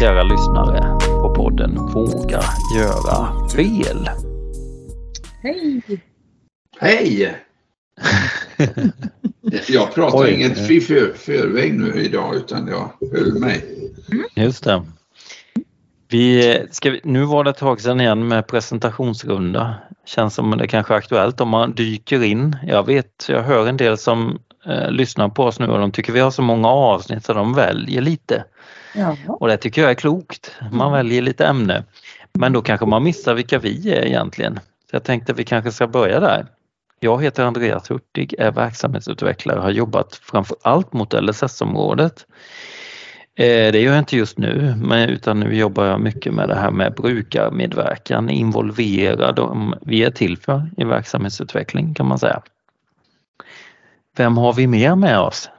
kära lyssnare på podden Våga göra fel. Hej! Hej! jag pratar Oj. inget i för, förväg nu idag utan jag höll mig. Just det. Vi ska, vi- nu var det ett tag sedan igen med presentationsrunda. Känns som det kanske är aktuellt om man dyker in. Jag vet, jag hör en del som eh, lyssnar på oss nu och de tycker vi har så många avsnitt så de väljer lite. Ja. Och det tycker jag är klokt. Man väljer lite ämne. Men då kanske man missar vilka vi är egentligen. Så jag tänkte vi kanske ska börja där. Jag heter Andreas Hurtig, är verksamhetsutvecklare och har jobbat framför allt mot LSS-området. Eh, Det gör jag inte just nu, men utan nu jobbar jag mycket med det här med brukarmedverkan, involvera dem vi är till för i verksamhetsutveckling kan man säga. Vem har vi mer med oss?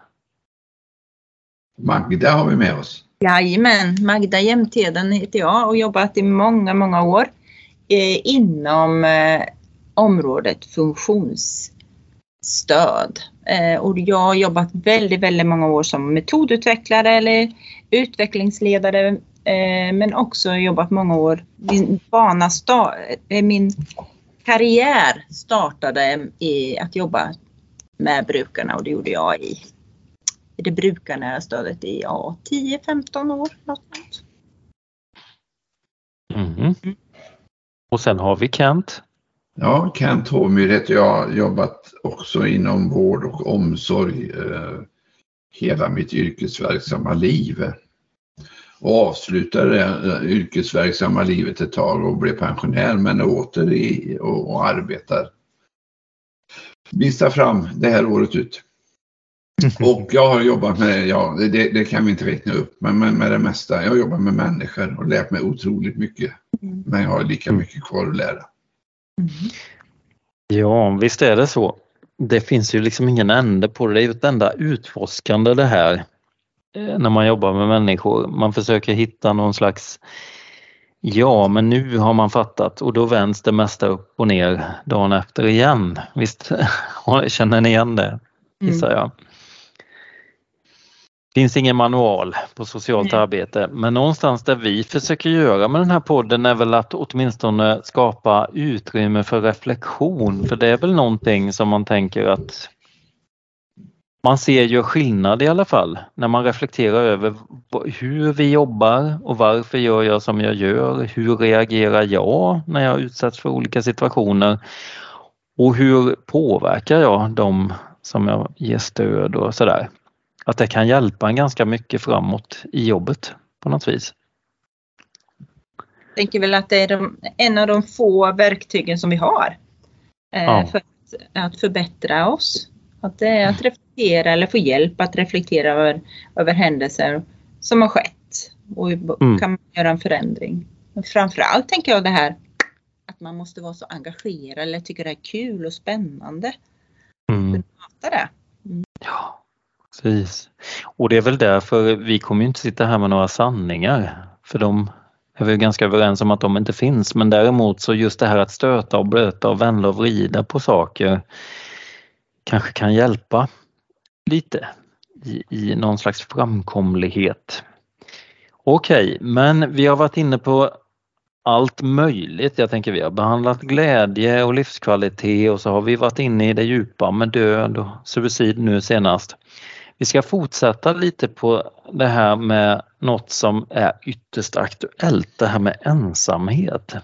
Magda har vi med oss. Jajamän, Magda Jämtheden heter jag och jobbat i många, många år eh, inom eh, området funktionsstöd. Eh, och jag har jobbat väldigt, väldigt många år som metodutvecklare eller utvecklingsledare eh, men också jobbat många år. Min bana, sta- eh, min karriär startade i att jobba med brukarna och det gjorde jag i det brukarnära stödet i ja, 10-15 år. Något sånt. Mhm. Och sen har vi Kent. Ja, Kent Håmyr heter jag. Jag har jobbat också inom vård och omsorg eh, hela mitt yrkesverksamma liv. Och avslutade det eh, yrkesverksamma livet ett tag och blev pensionär men är åter i och, och arbetar. Visa fram det här året ut. Och jag har jobbat med, ja det, det kan vi inte räkna upp, men med, med det mesta. Jag har jobbat med människor och lärt mig otroligt mycket. Mm. Men jag har lika mycket kvar att lära. Ja, visst är det så. Det finns ju liksom ingen ände på det. Det är ju ett enda utforskande det här eh, när man jobbar med människor. Man försöker hitta någon slags Ja, men nu har man fattat och då vänds det mesta upp och ner dagen efter igen. Visst känner ni igen det? Gissar jag. Finns ingen manual på socialt Nej. arbete men någonstans där vi försöker göra med den här podden är väl att åtminstone skapa utrymme för reflektion för det är väl någonting som man tänker att man ser ju skillnad i alla fall när man reflekterar över hur vi jobbar och varför gör jag som jag gör? Hur reagerar jag när jag utsätts för olika situationer? Och hur påverkar jag dem som jag ger stöd och sådär? Att det kan hjälpa en ganska mycket framåt i jobbet på något vis. Jag tänker väl att det är de, en av de få verktygen som vi har eh, Ja. för att, att förbättra oss. Att det är att reflektera eller få hjälp att reflektera över, över händelser som har skett och Mm. kan man göra en förändring. Men framförallt tänker jag det här att man måste vara så engagerad eller tycker det är kul och spännande. Mm. Mata det. Ja, precis. Och det är väl därför vi kommer ju inte sitta här med några sanningar för de är vi ganska överens om att de inte finns men däremot så just det här att stöta och blöta och vända och vrida på saker kanske kan hjälpa lite i, i någon slags framkomlighet. Okej, men vi har varit inne på allt möjligt. Jag tänker vi har behandlat glädje och livskvalitet och så har vi varit inne i det djupa med död och suicid nu senast. Vi ska fortsätta lite på det här med något som är ytterst aktuellt, det här med ensamhet.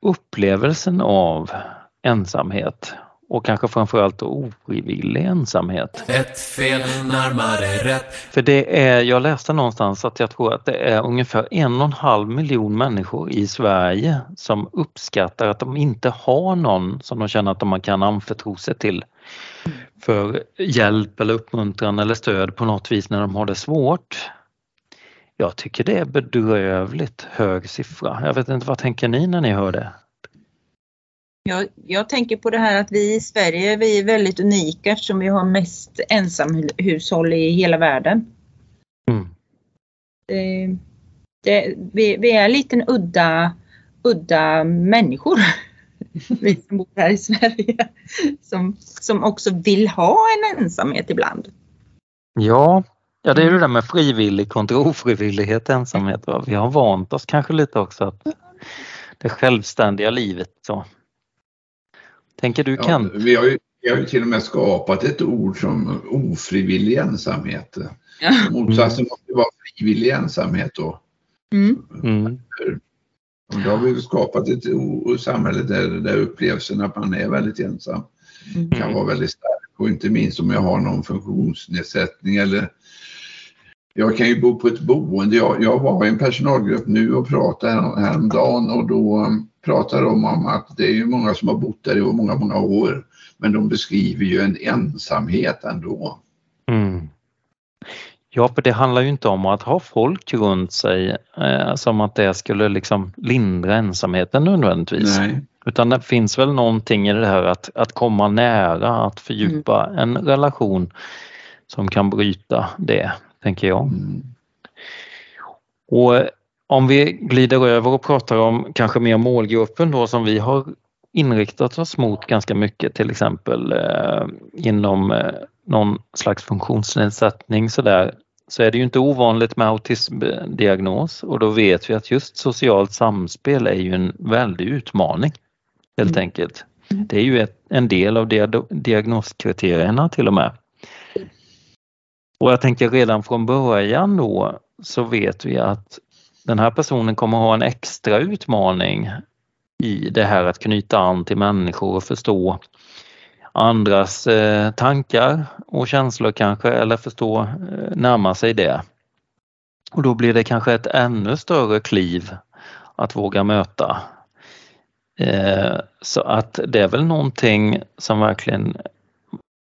Upplevelsen av ensamhet och kanske framförallt ofrivillig ensamhet. Ett fel närmare rätt. För det är, jag läste någonstans att jag tror att det är ungefär en och en halv miljon människor i Sverige som uppskattar att de inte har någon som de känner att de kan anförtro sig till för hjälp eller uppmuntran eller stöd på något vis när de har det svårt. Jag tycker det är bedrövligt hög siffra. Jag vet inte, vad tänker ni när ni hör det? Jag, jag tänker på det här att vi i Sverige vi är väldigt unika eftersom vi har mest ensamhushåll i hela världen. Mm. Det, det, vi, vi är lite en udda, udda människor. Vi som bor här i Sverige. Som, som också vill ha en ensamhet ibland. Ja, Ja, det är det där med frivillig kontra ofrivillighet, ensamhet. Va? Vi har vant oss kanske lite också att det självständiga livet så. Tänker du Ja, kan? vi, har ju, vi har ju till och med skapat ett ord som ofrivillig ensamhet. Ja. Motsatsen måste vara frivillig ensamhet då. Mm. Mm. Och då har vi skapat ett samhälle där, där upplevelsen att man är väldigt ensam Mm. kan vara väldigt stark. Och inte minst om jag har någon funktionsnedsättning eller jag kan ju bo på ett boende. Jag, jag var i en personalgrupp nu och pratade här- häromdagen och då pratade de om att det är ju många som har bott där i många, många år. Men de beskriver ju en ensamhet ändå. Mm. Ja, för det handlar ju inte om att ha folk runt sig eh, som att det skulle liksom lindra ensamheten nödvändigtvis. Nej. Utan det finns väl någonting i det här att, att komma nära, att fördjupa en relation som kan bryta det, tänker jag. Mm. Och om vi glider över och pratar om kanske mer målgruppen då som vi har inriktat oss mot ganska mycket, till exempel eh, inom eh, någon slags funktionsnedsättning så där, så är det ju inte ovanligt med autismdiagnos och då vet vi att just socialt samspel är ju en väldig utmaning helt Mm. enkelt. Det är ju ett, en del av dia- diagnoskriterierna till och med. Och jag tänker redan från början då så vet vi att den här personen kommer ha en extra utmaning i det här att knyta an till människor och förstå andras eh, tankar och känslor kanske eller förstå, eh, närma sig det. Och då blir det kanske ett ännu större kliv att våga möta. Eh, så att det är väl någonting som verkligen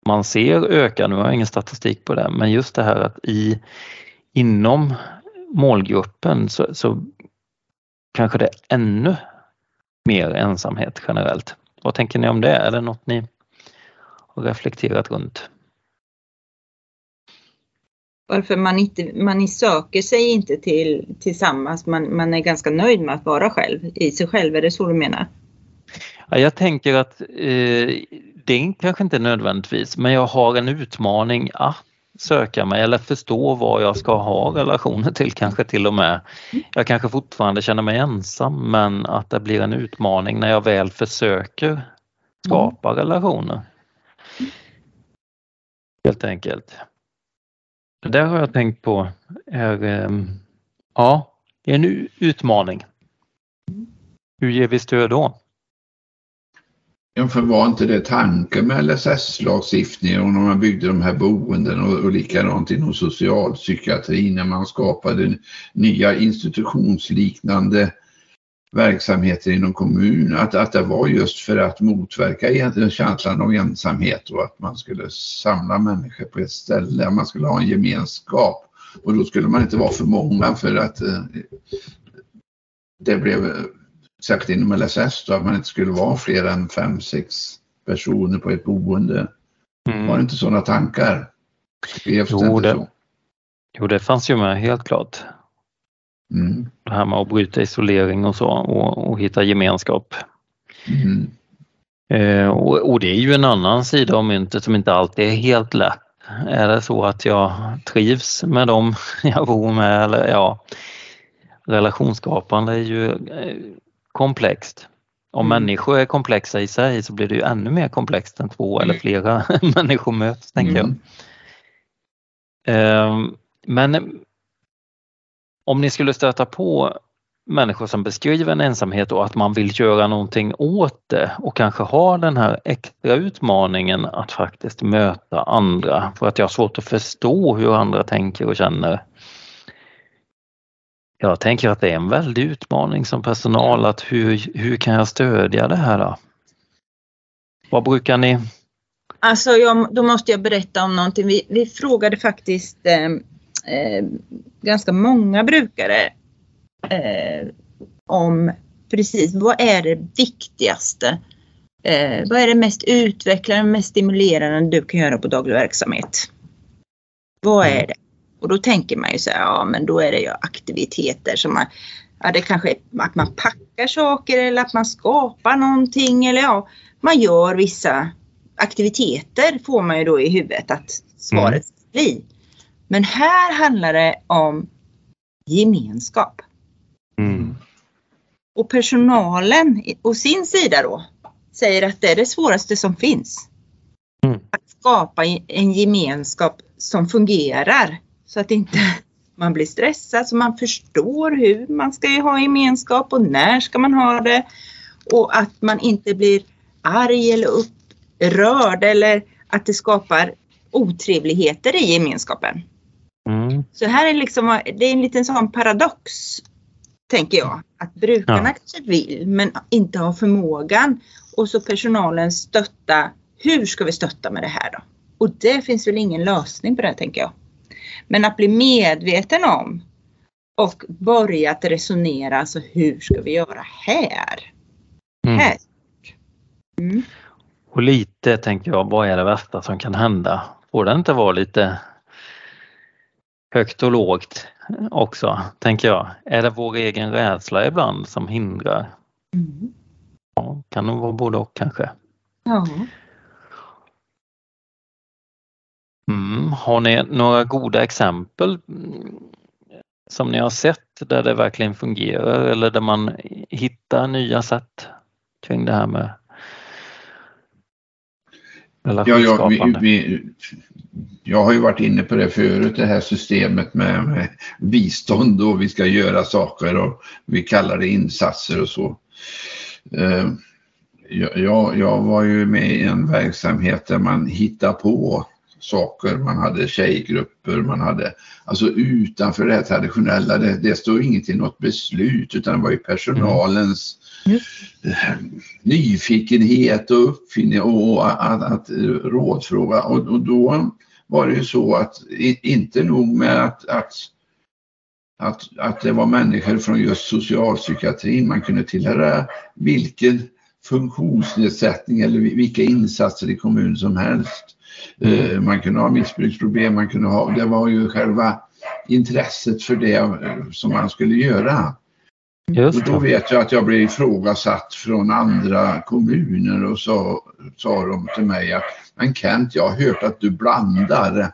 man ser öka, nu har jag ingen statistik på det, men just det här att i inom målgruppen så, så kanske det är ännu mer ensamhet generellt. Vad tänker ni om det? Är det något ni har reflekterat runt? Varför man inte, man söker sig inte till tillsammans, man, man är ganska nöjd med att vara själv, i sig själv, är det så du menar? Ja, jag tänker att eh, det är kanske inte nödvändigtvis, men jag har en utmaning att söka mig eller förstå vad jag ska ha relationer till kanske till och med. Jag kanske fortfarande känner mig ensam men att det blir en utmaning när jag väl försöker skapa relationer. Helt enkelt. Det där har jag tänkt på är ehm, ja, det är en utmaning. Hur ger vi stöd då? Ja, för var inte det tanken med LSS-lagstiftningen och när man byggde de här boenden och, och likadant inom socialpsykiatrin när man skapade nya institutionsliknande verksamheter inom kommunen, att, att det var just för att motverka känslan av ensamhet och att man skulle samla människor på ett ställe, man skulle ha en gemenskap. Och då skulle man inte vara för många för att eh, det blev särskilt inom LSS då, att man inte skulle vara fler än fem, sex personer på ett boende. Mm. Var det inte sådana tankar? Skrevs det Jo, inte det- så? Jo, det fanns ju med helt klart. Mm. Det här med att bryta isolering och så och, och hitta gemenskap. Mm. Eh, och, och det är ju en annan sida av myntet som inte alltid är helt lätt. Är det så att jag trivs med dem jag bor med eller ja, relationsskapande är ju eh, komplext. Om Mm. människor är komplexa i sig så blir det ju ännu mer komplext när två eller flera människor möts, tänker jag. Mm. Ehm, Men om ni skulle stöta på människor som beskriver en ensamhet och att man vill göra någonting åt det och kanske ha den här extra utmaningen att faktiskt möta andra för att jag har svårt att förstå hur andra tänker och känner. Jag tänker att det är en väldig utmaning som personal att hur, hur kan jag stödja det här då? Vad brukar ni? Alltså, jag, då måste jag berätta om någonting. Vi, vi frågade faktiskt eh, eh, ganska många brukare eh, om precis vad är det viktigaste? Eh, vad är det mest utvecklande, mest stimulerande du kan göra på daglig verksamhet? Vad är det? Och då tänker man ju så här, ja men då är det ju aktiviteter som man, ja det kanske är att man packar saker eller att man skapar någonting eller ja, man gör vissa aktiviteter får man ju då i huvudet att svaret blir. Men här handlar det om gemenskap. Mm. Och personalen å sin sida då säger att det är det svåraste som finns. Mm. Att skapa en gemenskap som fungerar så att inte man blir stressad, så man förstår hur man ska ha gemenskap och när ska man ha det. Och att man inte blir arg eller upprörd eller att det skapar otrevligheter i gemenskapen. Mm. Så här är liksom, det är en liten sån paradox, tänker jag. Att brukarna Ja. kanske vill men inte har förmågan. Och så personalen stötta. Hur ska vi stötta med det här då? Och det finns väl ingen lösning på det tänker jag. Men att bli medveten om och börja att resonera, alltså hur ska vi göra här? Mm. Här. Mm. Och lite tänker jag, vad är det värsta som kan hända? Får det inte vara lite högt och lågt också, tänker jag? Är det vår egen rädsla ibland som hindrar? Mm. Ja, kan nog vara både och kanske. Ja. Mm. Har ni några goda exempel mm, som ni har sett där det verkligen fungerar eller där man hittar nya sätt kring det här med Ja, ja, vi, relationsskapande? vi, jag har ju varit inne på det förut, det här systemet med, med bistånd och vi ska göra saker och vi kallar det insatser och så. Eh, jag, jag, jag var ju med i en verksamhet där man hittar på saker, man hade tjejgrupper, man hade alltså utanför det här traditionella, det, det står inget i något beslut utan det var ju personalens eh, nyfikenhet och uppfinning och att, att rådfråga. Och, och då var det ju så att inte nog med att, att, att, att det var människor från just socialpsykiatrin, man kunde tillhöra vilken funktionsnedsättning eller vilka insatser i kommun som helst. Eh, Man kunde ha missbruksproblem, man kunde ha, det var ju själva intresset för det eh, som man skulle göra. Och då vet jag att jag blev ifrågasatt från andra kommuner och så sa de till mig att men Kent, jag har hört att du blandar.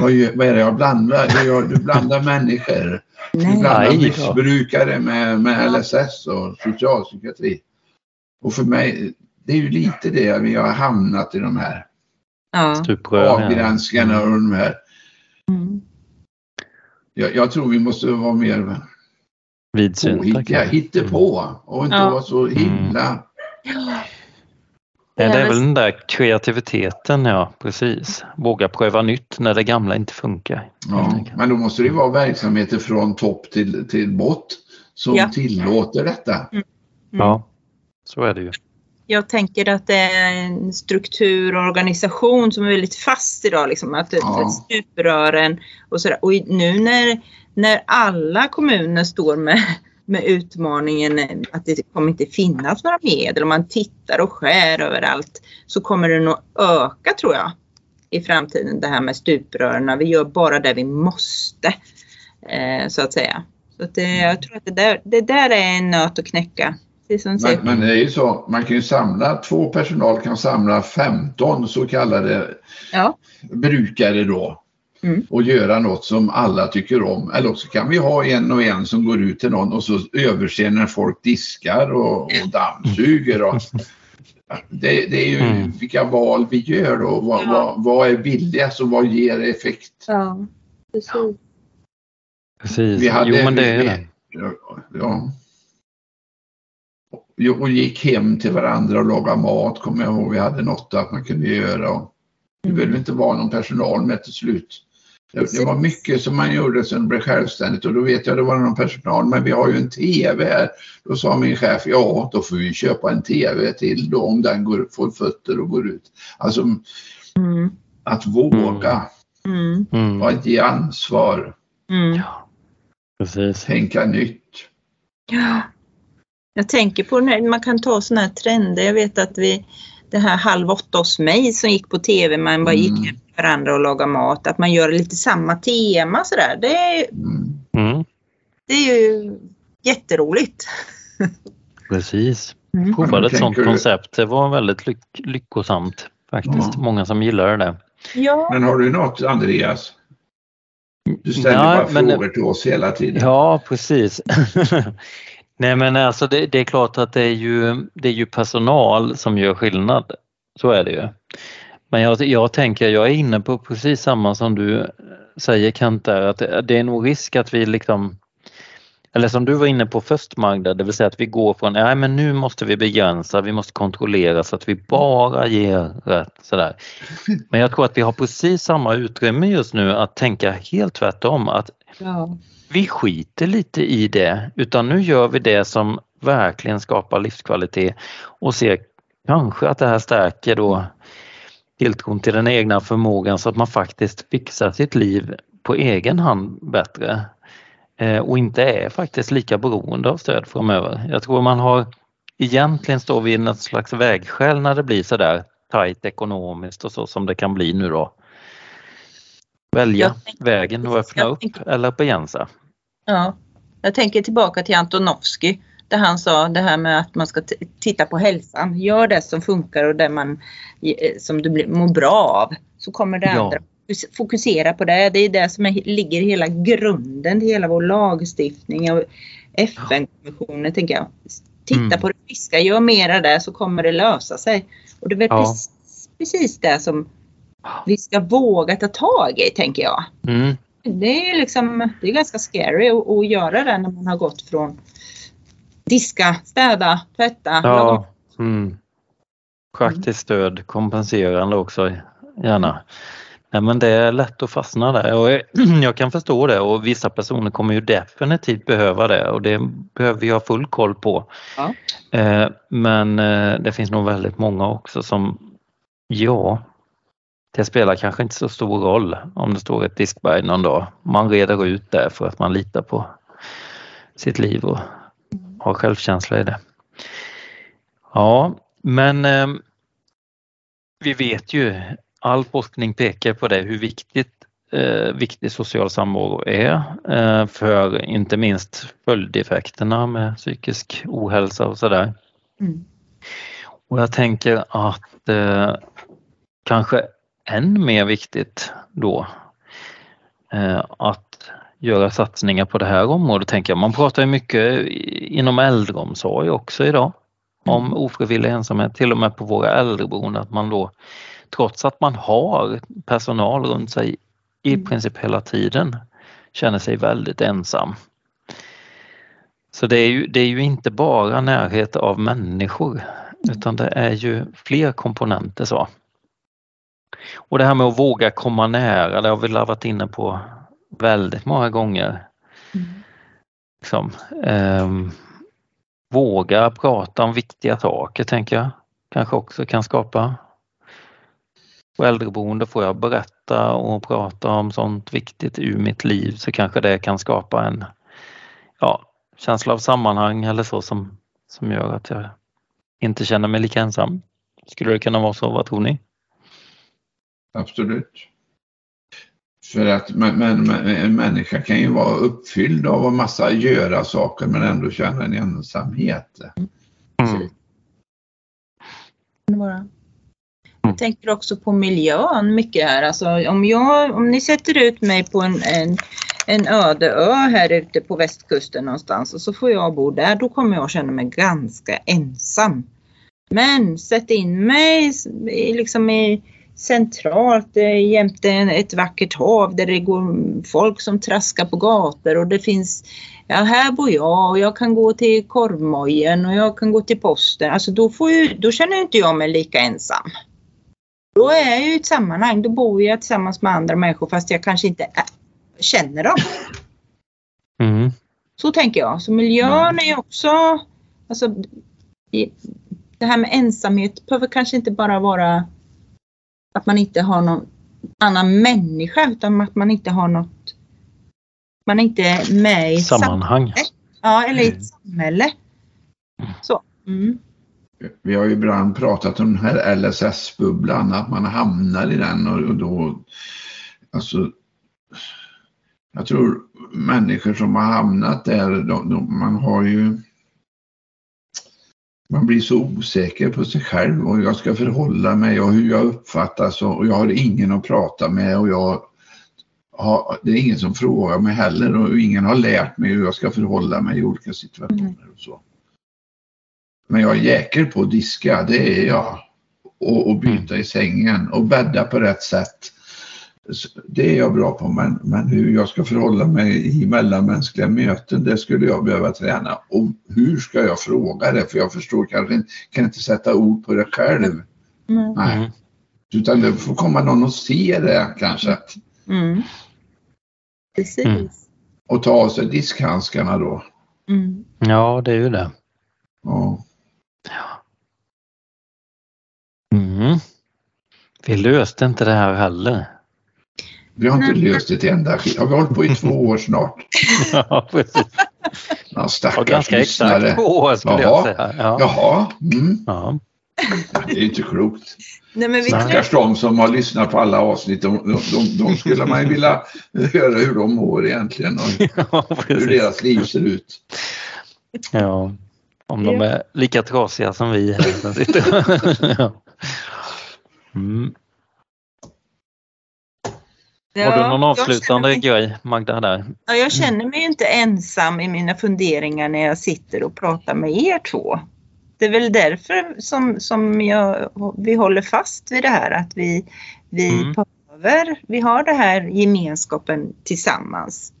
Vad, gör, vad är det jag blandar? Du blandar människor. Du blandar missbrukare med, med LSS och socialpsykiatri. Och för mig, det är ju lite det vi har hamnat i de här Ja. Avgränsningarna och de här. Mm. Jag, jag tror vi måste vara mer Vidsynta kanske. hittepå och inte Ja. vara så himla Ja, det är väl den där kreativiteten, ja precis. Våga pröva nytt när det gamla inte funkar. Ja, men då måste det vara verksamheter från topp till, till bott som Ja. tillåter detta. Ja, så är det ju. Jag tänker att det är en struktur och organisation som är väldigt fast idag. Liksom, att det- Ja. stuprören och sådär. Och nu när, när alla kommuner står med, med utmaningen att det kommer inte finnas några medel och man tittar och skär överallt så kommer det nog öka tror jag i framtiden det här med stuprören. Vi gör bara det vi måste eh, så att säga. Så att det, jag tror att det där, det där är en nöt att knäcka. Precis som säger. Men, men det är ju så, man kan ju samla, två personal kan samla 15 så kallade Ja. brukare då Mm. och göra något som alla tycker om. Eller också kan vi ha en och en som går ut till någon och så överser när folk diskar och, och dammsuger. Och, det, det är ju Mm. vilka val vi gör då. Vad, Ja. vad, vad är billigast och vad ger effekt? Ja, precis. Precis. Vi hade, jo men det är det. Ja, ja. Och gick hem till varandra och lagade mat, kommer jag ihåg. Vi hade något att man kunde göra. Och det behövde inte vara någon personal med till slut. Det, det var mycket som man gjorde som blev självständigt och då vet jag det var någon personal, men vi har ju en TV här. Då sa min chef, ja då får vi köpa en TV till då om den går, får fötter och går ut. Alltså Mm. att våga, Mm. Mm. och att ge ansvar, Mm. Ja, precis. tänka nytt. Ja. Jag tänker på när man kan ta sådana här trender. Jag vet att vi, det här Halv åtta hos mig som gick på TV, man bara gick Mm. hem till varandra och lagade mat. Att man gör lite samma tema sådär. Det, är- Mm. Det är ju jätteroligt. Precis. Mm. Provade ett sånt du- koncept. Det var väldigt lyck lyckosamt faktiskt. Ja. Många som gillade det. Ja. Men har du något Andreas? Du ställer Nej, bara men- frågor till oss hela tiden. Ja, precis. Nej men alltså det, det är klart att det är, ju, det är ju personal som gör skillnad. Så är det ju. Men jag, jag tänker, jag är inne på precis samma som du eh, säger Kent där, att det, det är nog risk att vi liksom eller som du var inne på först Magda, det vill säga att vi går från, nej men nu måste vi begränsa, vi måste kontrollera så att vi bara ger rätt sådär. Men jag tror att vi har precis samma utrymme just nu att tänka helt tvärtom, att Ja vi skiter lite i det utan nu gör vi det som verkligen skapar livskvalitet och ser kanske att det här stärker då tilltron till den egna förmågan så att man faktiskt fixar sitt liv på egen hand bättre eh, och inte är faktiskt lika beroende av stöd framöver. Jag tror man har egentligen står vi i något slags vägskäl när det blir sådär tajt ekonomiskt och så som det kan bli nu då. Välja tänker- vägen och öppna upp tänker- eller begränsa. Ja, jag tänker tillbaka till Antonovsky där han sa det här med att man ska titta på hälsan. Gör det som funkar och det man, eh, som du mår bra av. Så kommer det andra. Fokus- Fokusera på det. Det är det som är, ligger i hela grunden till hela vår lagstiftning och FN-konventionen tänker jag. Titta Mm. på det friska, gör mera där så kommer det lösa sig. Och det är väl Ja. precis, precis det som vi ska våga ta tag i tänker jag. Mm. Det är liksom, det är ganska scary att, att göra det när man har gått från diska, städa, tvätta, Ja. Mm. Praktiskt stöd, kompenserande också gärna. Nej, men det är lätt att fastna där och jag kan förstå det och vissa personer kommer ju definitivt behöva det och det behöver vi ha full koll på. Ja. Eh, Men eh, det finns nog väldigt många också som, ja, det spelar kanske inte så stor roll om det står ett diskberg någon dag. Man reder ut det för att man litar på sitt liv och har självkänsla i det. Ja, men eh, vi vet ju, all forskning pekar på det, hur viktigt eh, viktig social samvaro är eh, för inte minst följdeffekterna med psykisk ohälsa och sådär. Mm. Och jag tänker att eh, kanske än mer viktigt då eh, att göra satsningar på det här området tänker jag. Man pratar ju mycket inom äldreomsorg också idag om ofrivillig ensamhet, till och med på våra äldreboenden att man då trots att man har personal runt sig i Mm. princip hela tiden känner sig väldigt ensam. Så det är ju, det är ju inte bara närhet av människor utan det är ju fler komponenter så. Och det här med att våga komma nära, det har vi varit inne på väldigt många gånger. Mm. Liksom, ehm, våga prata om viktiga saker tänker jag. Kanske också kan skapa. På äldreboende får jag berätta och prata om sånt viktigt ur mitt liv så kanske det kan skapa en ja, känsla av sammanhang eller så som, som gör att jag inte känner mig lika ensam. Skulle det kunna vara så? Vad tror ni? Absolut. För att men, men, en människa kan ju vara uppfylld av en massa göra saker men ändå känna en ensamhet. Mm. vara. Jag tänker också på miljön mycket här. Alltså, om, jag, om ni sätter ut mig på en, en, en öde ö här ute på västkusten någonstans och så får jag bo där, då kommer jag känna mig ganska ensam. Men sätt in mig liksom i centralt eh, jämte ett vackert hav där det går folk som traskar på gator och det finns Ja, här bor jag och jag kan gå till korvmojen och jag kan gå till posten. Alltså då, får ju, då känner inte jag mig lika ensam. Då är jag ju i ett sammanhang, då bor jag tillsammans med andra människor fast jag kanske inte är, känner dem. Mm. Så tänker jag. Så miljön är ju också, alltså det här med ensamhet behöver kanske inte bara vara att man inte har någon annan människa utan att man inte har något, man är inte med i Sammanhang. Ja, eller i Mm. ett samhälle. Så. Mm. Vi har ju ibland pratat om den här LSS-bubblan, att man hamnar i den och, och då, alltså, jag tror människor som har hamnat där, de, de, man har ju, man blir så osäker på sig själv och jag ska förhålla mig och hur jag uppfattas och, jag har ingen att prata med och jag har, det är ingen som frågar mig heller och ingen har lärt mig hur jag ska förhålla mig i olika situationer och så. Men jag är jäkel på att diska, det är jag. Och, och byta i sängen och bädda på rätt sätt. Det är jag bra på men, men hur jag ska förhålla mig i mellanmänskliga möten det skulle jag behöva träna. Och hur ska jag fråga det? För jag förstår kanske inte, kan inte sätta ord på det själv. Mm. Nej. Mm. Utan det får komma någon och se det kanske. Mm. Precis. Mm. Och ta av sig diskhandskarna då. Mm. Ja, det är ju det. Ja. Mm. Vi löste inte det här heller. Vi har inte Nej. löst ett enda skit. Har vi hållit på i två år snart? Ja, precis. Ja, Ja, stackars ganska lyssnare. exakt två år skulle Jaha. jag säga. Ja. Jaha, mm. Ja. det är inte klokt. Nej, men vi Stackars de som har lyssnat på alla avsnitt. De, de, de, de skulle man ju vilja höra hur de mår egentligen och Ja, hur deras liv ser ut. Ja. Om de är lika trasiga som vi ja. mm. Ja, Har du någon avslutande mig- grej Magda där? Ja, jag känner mig inte ensam i mina funderingar när jag sitter och pratar med er två. Det är väl därför som, som jag, vi håller fast vid det här att vi, vi Mm. behöver, vi har det här gemenskapen tillsammans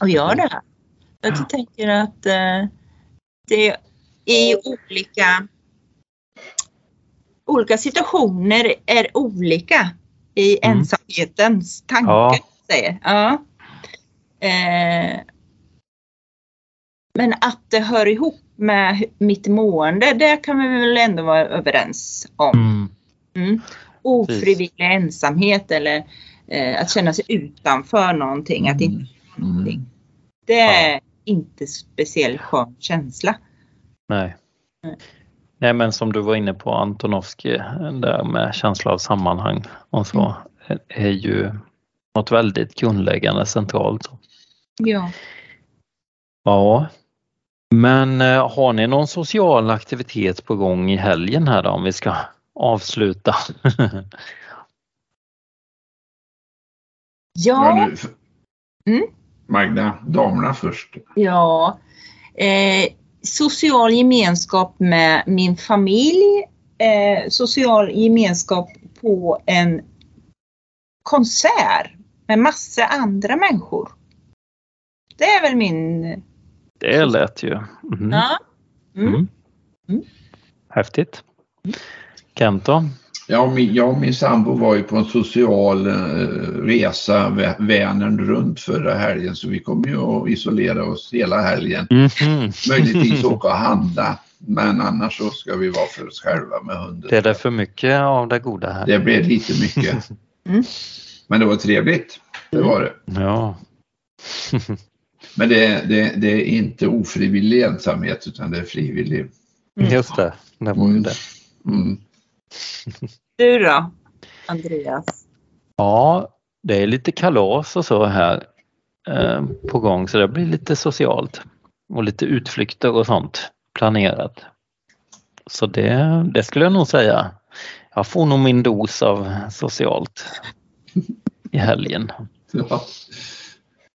och gör det här. Jag tänker att eh, det är olika, olika situationer är olika i Mm. ensamhetens tanke. Ja. Säger. Ja. Eh, men att det hör ihop med mitt mående, det kan vi väl ändå vara överens om. Mm. Mm. Ofrivillig ensamhet eller eh, att känna sig utanför någonting, att inte Mm. det är inte speciellt skön känsla. Nej. Nej. Nej men som du var inne på Antonovsky där med känsla av sammanhang och så är ju något väldigt grundläggande centralt. Ja. Ja. Men eh, har ni någon social aktivitet på gång i helgen här då om vi ska avsluta? Ja, Mm. Magda, damerna först. ja. Eh, social gemenskap med min familj. Eh, social gemenskap på en konsert med massa andra människor. Det är väl min... Det är lätt ju. Mhm. Ja. Mm. Mm. Mm. Häftigt. Kent då? Jag och, min, jag och min sambo var ju på en social eh, resa Vä- Vänern runt förra helgen så vi kommer ju att isolera oss hela helgen. Mhm. Möjligtvis åka och handla men annars så ska vi vara för oss själva med hunden. Det är det för mycket av det goda här. Det blev lite mycket. Mm. Men det var trevligt. Det var det. Ja. Men det, det, det är inte ofrivillig ensamhet utan det är frivillig. Mm. Just det, det var ju Mm. det. Mm. Du då, Andreas? Ja, det är lite kalas och så här eh, på gång så det blir lite socialt och lite utflykter och sånt planerat. Så det, det skulle jag nog säga. Jag får nog min dos av socialt i helgen. Ja.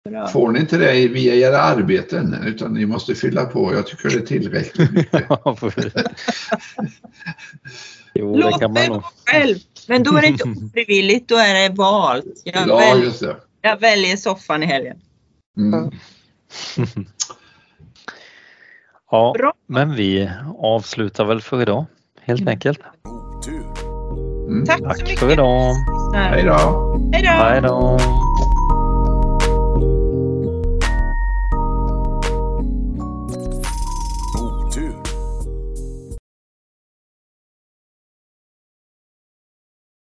Bra. Får ni inte det via era arbeten utan ni måste fylla på. Jag tycker det är tillräckligt mycket. jo, det Låt kan mig man nog. själv. Men då är det inte ofrivilligt, då är det valt. Jag, Ja, väl, just det. jag väljer soffan i helgen. Mm. Ja, Bra. men vi avslutar väl för idag helt enkelt. Otur. Mm. Tack så Tack mycket. för idag. Hej då. Hej då.